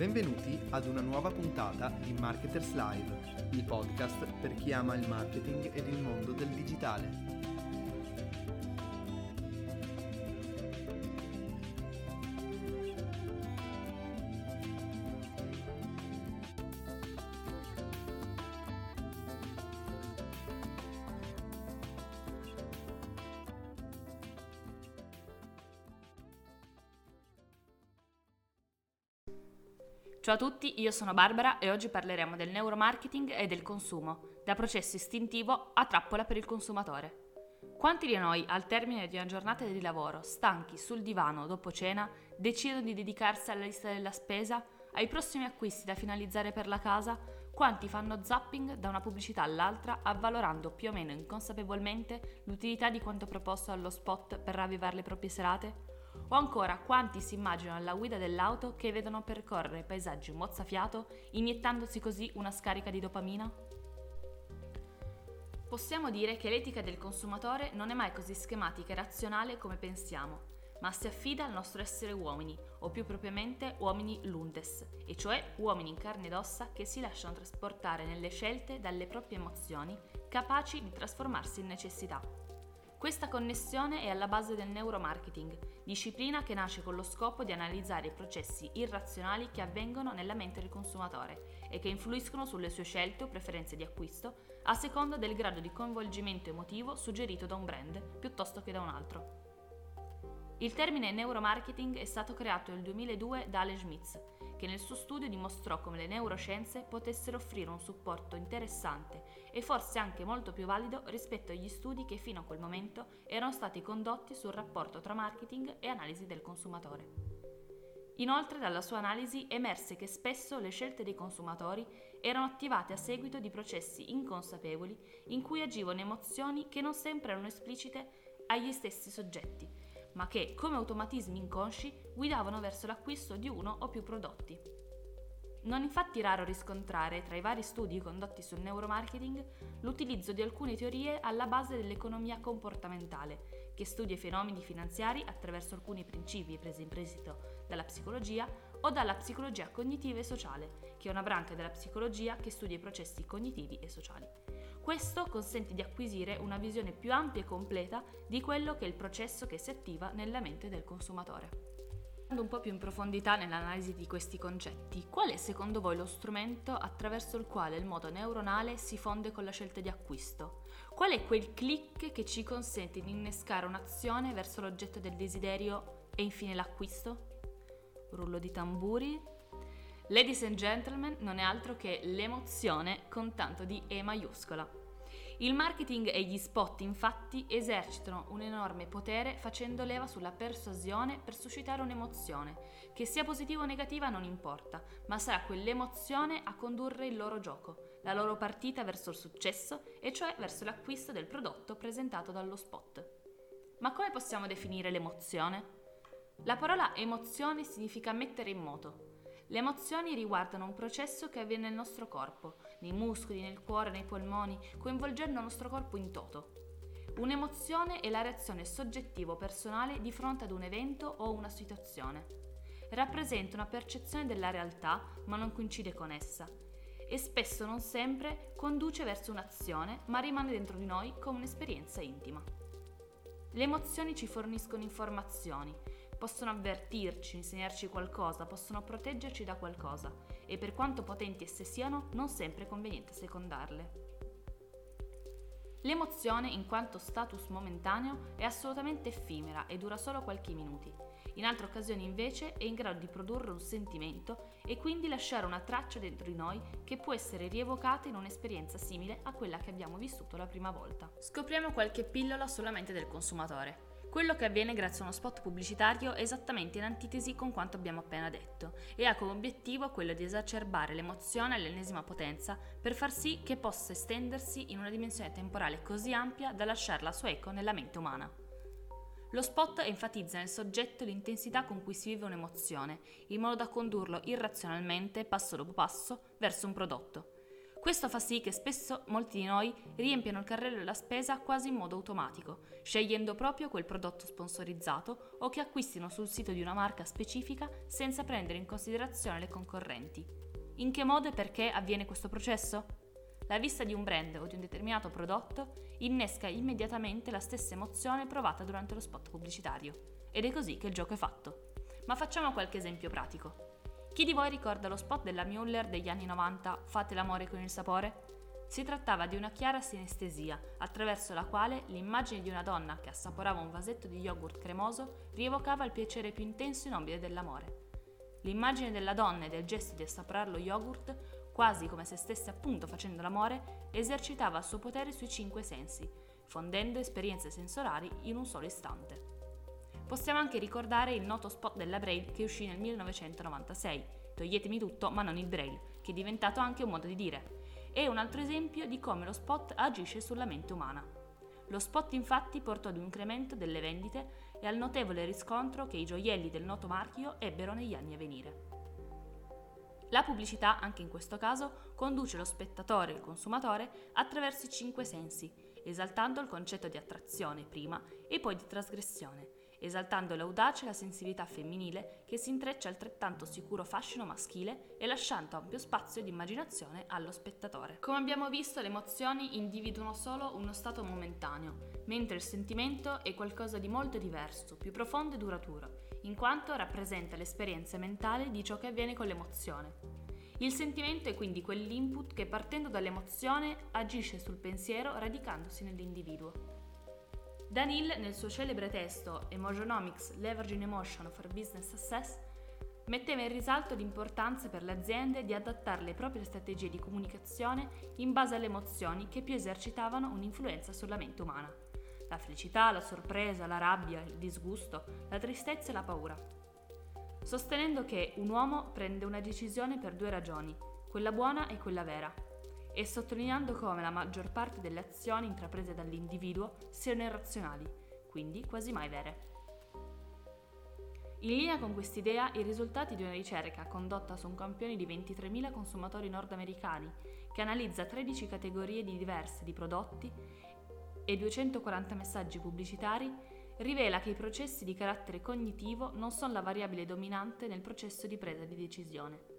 Benvenuti ad una nuova puntata di Marketers Live, il podcast per chi ama il marketing ed il mondo del digitale. Ciao a tutti, io sono Barbara e oggi parleremo del neuromarketing e del consumo, da processo istintivo a trappola per il consumatore. Quanti di noi, al termine di una giornata di lavoro, stanchi sul divano dopo cena, decidono di dedicarsi alla lista della spesa, ai prossimi acquisti da finalizzare per la casa? Quanti fanno zapping da una pubblicità all'altra, avvalorando più o meno inconsapevolmente l'utilità di quanto proposto allo spot per ravvivare le proprie serate? O ancora, quanti si immaginano alla guida dell'auto che vedono percorrere paesaggi mozzafiato, iniettandosi così una scarica di dopamina? Possiamo dire che l'etica del consumatore non è mai così schematica e razionale come pensiamo, ma si affida al nostro essere uomini, o più propriamente uomini lundes, e cioè uomini in carne ed ossa che si lasciano trasportare nelle scelte dalle proprie emozioni, capaci di trasformarsi in necessità. Questa connessione è alla base del neuromarketing, disciplina che nasce con lo scopo di analizzare i processi irrazionali che avvengono nella mente del consumatore e che influiscono sulle sue scelte o preferenze di acquisto a seconda del grado di coinvolgimento emotivo suggerito da un brand piuttosto che da un altro. Il termine neuromarketing è stato creato nel 2002 da Ale Schmitz, che nel suo studio dimostrò come le neuroscienze potessero offrire un supporto interessante e forse anche molto più valido rispetto agli studi che fino a quel momento erano stati condotti sul rapporto tra marketing e analisi del consumatore. Inoltre dalla sua analisi emerse che spesso le scelte dei consumatori erano attivate a seguito di processi inconsapevoli in cui agivano emozioni che non sempre erano esplicite agli stessi soggetti, ma che, come automatismi inconsci, guidavano verso l'acquisto di uno o più prodotti. Non è infatti raro riscontrare, tra i vari studi condotti sul neuromarketing, l'utilizzo di alcune teorie alla base dell'economia comportamentale, che studia i fenomeni finanziari attraverso alcuni principi presi in prestito dalla psicologia o dalla psicologia cognitiva e sociale, che è una branca della psicologia che studia i processi cognitivi e sociali. Questo consente di acquisire una visione più ampia e completa di quello che è il processo che si attiva nella mente del consumatore. Andando un po' più in profondità nell'analisi di questi concetti, qual è secondo voi lo strumento attraverso il quale il modo neuronale si fonde con la scelta di acquisto? Qual è quel click che ci consente di innescare un'azione verso l'oggetto del desiderio e infine l'acquisto? Rullo di tamburi. Ladies and gentlemen, non è altro che l'emozione con tanto di E maiuscola. Il marketing e gli spot infatti esercitano un enorme potere facendo leva sulla persuasione per suscitare un'emozione, che sia positiva o negativa non importa, ma sarà quell'emozione a condurre il loro gioco, la loro partita verso il successo e cioè verso l'acquisto del prodotto presentato dallo spot. Ma come possiamo definire l'emozione? La parola emozione significa mettere in moto, le emozioni riguardano un processo che avviene nel nostro corpo, nei muscoli, nel cuore, nei polmoni, coinvolgendo il nostro corpo in toto. Un'emozione è la reazione soggettiva o personale di fronte ad un evento o una situazione. Rappresenta una percezione della realtà, ma non coincide con essa. E spesso, non sempre, conduce verso un'azione, ma rimane dentro di noi come un'esperienza intima. Le emozioni ci forniscono informazioni, possono avvertirci, insegnarci qualcosa, possono proteggerci da qualcosa e per quanto potenti esse siano, non sempre è conveniente secondarle. L'emozione, in quanto status momentaneo, è assolutamente effimera e dura solo qualche minuti. In altre occasioni invece è in grado di produrre un sentimento e quindi lasciare una traccia dentro di noi che può essere rievocata in un'esperienza simile a quella che abbiamo vissuto la prima volta. Scopriamo qualche pillola sulla mente del consumatore. Quello che avviene grazie a uno spot pubblicitario è esattamente in antitesi con quanto abbiamo appena detto e ha come obiettivo quello di esacerbare l'emozione all'ennesima potenza per far sì che possa estendersi in una dimensione temporale così ampia da lasciare la sua eco nella mente umana. Lo spot enfatizza nel soggetto l'intensità con cui si vive un'emozione, in modo da condurlo irrazionalmente, passo dopo passo, verso un prodotto. Questo fa sì che spesso molti di noi riempiano il carrello della spesa quasi in modo automatico, scegliendo proprio quel prodotto sponsorizzato o che acquistino sul sito di una marca specifica senza prendere in considerazione le concorrenti. In che modo e perché avviene questo processo? La vista di un brand o di un determinato prodotto innesca immediatamente la stessa emozione provata durante lo spot pubblicitario. Ed è così che il gioco è fatto. Ma facciamo qualche esempio pratico. Chi di voi ricorda lo spot della Müller degli anni 90 Fate l'amore con il sapore? Si trattava di una chiara sinestesia, attraverso la quale l'immagine di una donna che assaporava un vasetto di yogurt cremoso rievocava il piacere più intenso e nobile dell'amore. L'immagine della donna e del gesto di assaporare lo yogurt, quasi come se stesse appunto facendo l'amore, esercitava il suo potere sui cinque sensi, fondendo esperienze sensorali in un solo istante. Possiamo anche ricordare il noto spot della Braille che uscì nel 1996, Toglietemi tutto ma non il Braille, che è diventato anche un modo di dire. È un altro esempio di come lo spot agisce sulla mente umana. Lo spot infatti portò ad un incremento delle vendite e al notevole riscontro che i gioielli del noto marchio ebbero negli anni a venire. La pubblicità, anche in questo caso, conduce lo spettatore, il consumatore, attraverso i cinque sensi, esaltando il concetto di attrazione prima e poi di trasgressione, esaltando l'audacia e la sensibilità femminile che si intreccia altrettanto sicuro fascino maschile e lasciando ampio spazio di immaginazione allo spettatore. Come abbiamo visto, le emozioni individuano solo uno stato momentaneo, mentre il sentimento è qualcosa di molto diverso, più profondo e duraturo, in quanto rappresenta l'esperienza mentale di ciò che avviene con l'emozione. Il sentimento è quindi quell'input che partendo dall'emozione agisce sul pensiero radicandosi nell'individuo. Dan Hill, nel suo celebre testo Emotionomics Leveraging Emotion for Business Success, metteva in risalto l'importanza per le aziende di adattare le proprie strategie di comunicazione in base alle emozioni che più esercitavano un'influenza sulla mente umana. La felicità, la sorpresa, la rabbia, il disgusto, la tristezza e la paura. Sostenendo che un uomo prende una decisione per due ragioni, quella buona e quella vera, e sottolineando come la maggior parte delle azioni intraprese dall'individuo siano irrazionali, quindi quasi mai vere. In linea con quest'idea, i risultati di una ricerca condotta su un campione di 23.000 consumatori nordamericani, che analizza 13 categorie diverse di prodotti e 240 messaggi pubblicitari, rivela che i processi di carattere cognitivo non sono la variabile dominante nel processo di presa di decisione.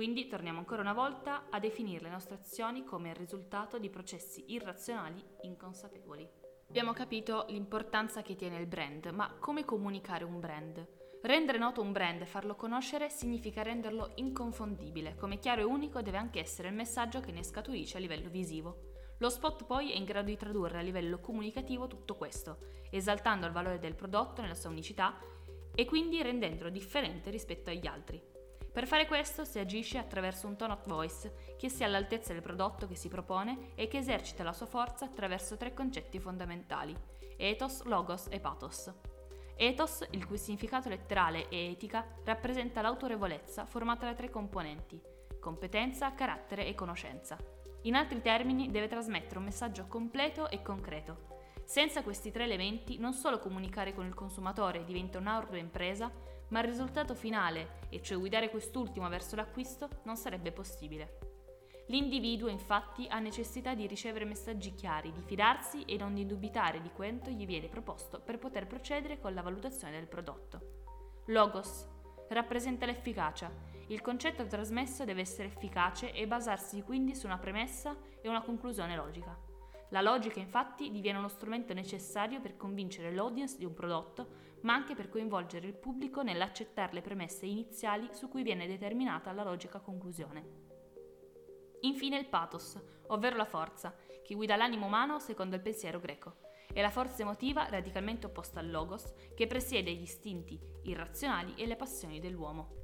Quindi torniamo ancora una volta a definire le nostre azioni come il risultato di processi irrazionali inconsapevoli. Abbiamo capito l'importanza che tiene il brand, ma come comunicare un brand? Rendere noto un brand e farlo conoscere significa renderlo inconfondibile, come chiaro e unico deve anche essere il messaggio che ne scaturisce a livello visivo. Lo spot poi è in grado di tradurre a livello comunicativo tutto questo, esaltando il valore del prodotto nella sua unicità e quindi rendendolo differente rispetto agli altri. Per fare questo si agisce attraverso un tone of voice che sia all'altezza del prodotto che si propone e che esercita la sua forza attraverso tre concetti fondamentali: ethos, logos e pathos. Ethos, il cui significato letterale è etica, rappresenta l'autorevolezza formata da tre componenti: competenza, carattere e conoscenza. In altri termini, deve trasmettere un messaggio completo e concreto. Senza questi tre elementi, non solo comunicare con il consumatore diventa un'ardua impresa, ma il risultato finale, e cioè guidare quest'ultimo verso l'acquisto, non sarebbe possibile. L'individuo infatti ha necessità di ricevere messaggi chiari, di fidarsi e non di dubitare di quanto gli viene proposto per poter procedere con la valutazione del prodotto. Logos rappresenta l'efficacia. Il concetto trasmesso deve essere efficace e basarsi quindi su una premessa e una conclusione logica. La logica infatti diviene uno strumento necessario per convincere l'audience di un prodotto ma anche per coinvolgere il pubblico nell'accettare le premesse iniziali su cui viene determinata la logica conclusione. Infine il pathos, ovvero la forza, che guida l'animo umano secondo il pensiero greco. È la forza emotiva radicalmente opposta al logos, che presiede gli istinti irrazionali e le passioni dell'uomo.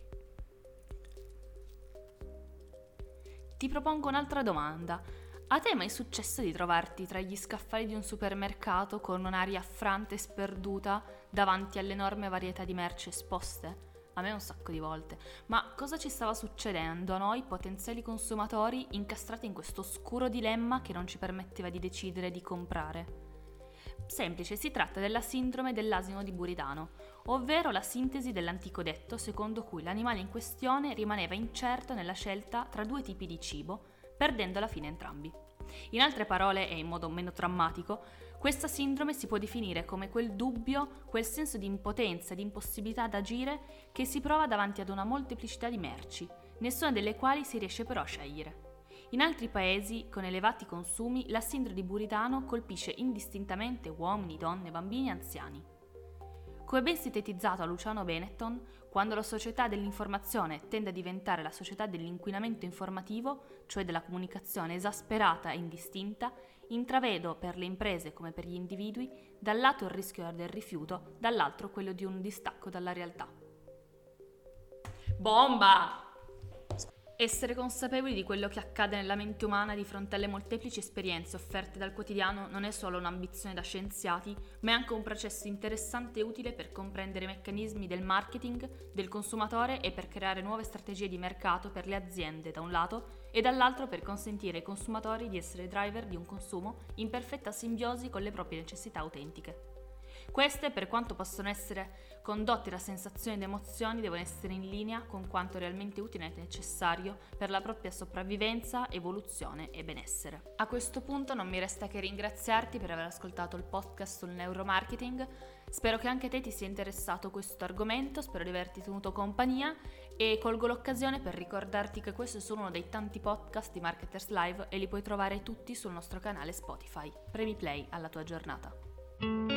Ti propongo un'altra domanda. A te è mai successo di trovarti tra gli scaffali di un supermercato con un'aria affrante e sperduta davanti all'enorme varietà di merci esposte? A me un sacco di volte. Ma cosa ci stava succedendo a noi potenziali consumatori incastrati in questo oscuro dilemma che non ci permetteva di decidere di comprare? Semplice, si tratta della sindrome dell'asino di Buridano, ovvero la sintesi dell'antico detto secondo cui l'animale in questione rimaneva incerto nella scelta tra due tipi di cibo perdendo alla fine entrambi. In altre parole e in modo meno drammatico, questa sindrome si può definire come quel dubbio, quel senso di impotenza, di impossibilità ad agire che si prova davanti ad una molteplicità di merci, nessuna delle quali si riesce però a scegliere. In altri paesi, con elevati consumi, la sindrome di Buridano colpisce indistintamente uomini, donne, bambini e anziani. Come ben sintetizzato a Luciano Benetton, quando la società dell'informazione tende a diventare la società dell'inquinamento informativo, cioè della comunicazione esasperata e indistinta, intravedo per le imprese come per gli individui dal lato il rischio del rifiuto, dall'altro quello di un distacco dalla realtà. Bomba! Essere consapevoli di quello che accade nella mente umana di fronte alle molteplici esperienze offerte dal quotidiano non è solo un'ambizione da scienziati, ma è anche un processo interessante e utile per comprendere i meccanismi del marketing, del consumatore e per creare nuove strategie di mercato per le aziende da un lato e dall'altro per consentire ai consumatori di essere driver di un consumo in perfetta simbiosi con le proprie necessità autentiche. Queste, per quanto possono essere condotte da sensazioni ed emozioni, devono essere in linea con quanto realmente utile e necessario per la propria sopravvivenza, evoluzione e benessere. A questo punto non mi resta che ringraziarti per aver ascoltato il podcast sul neuromarketing. Spero che anche te ti sia interessato questo argomento, spero di averti tenuto compagnia e colgo l'occasione per ricordarti che questo è solo uno dei tanti podcast di Marketers Live e li puoi trovare tutti sul nostro canale Spotify. Premi play alla tua giornata.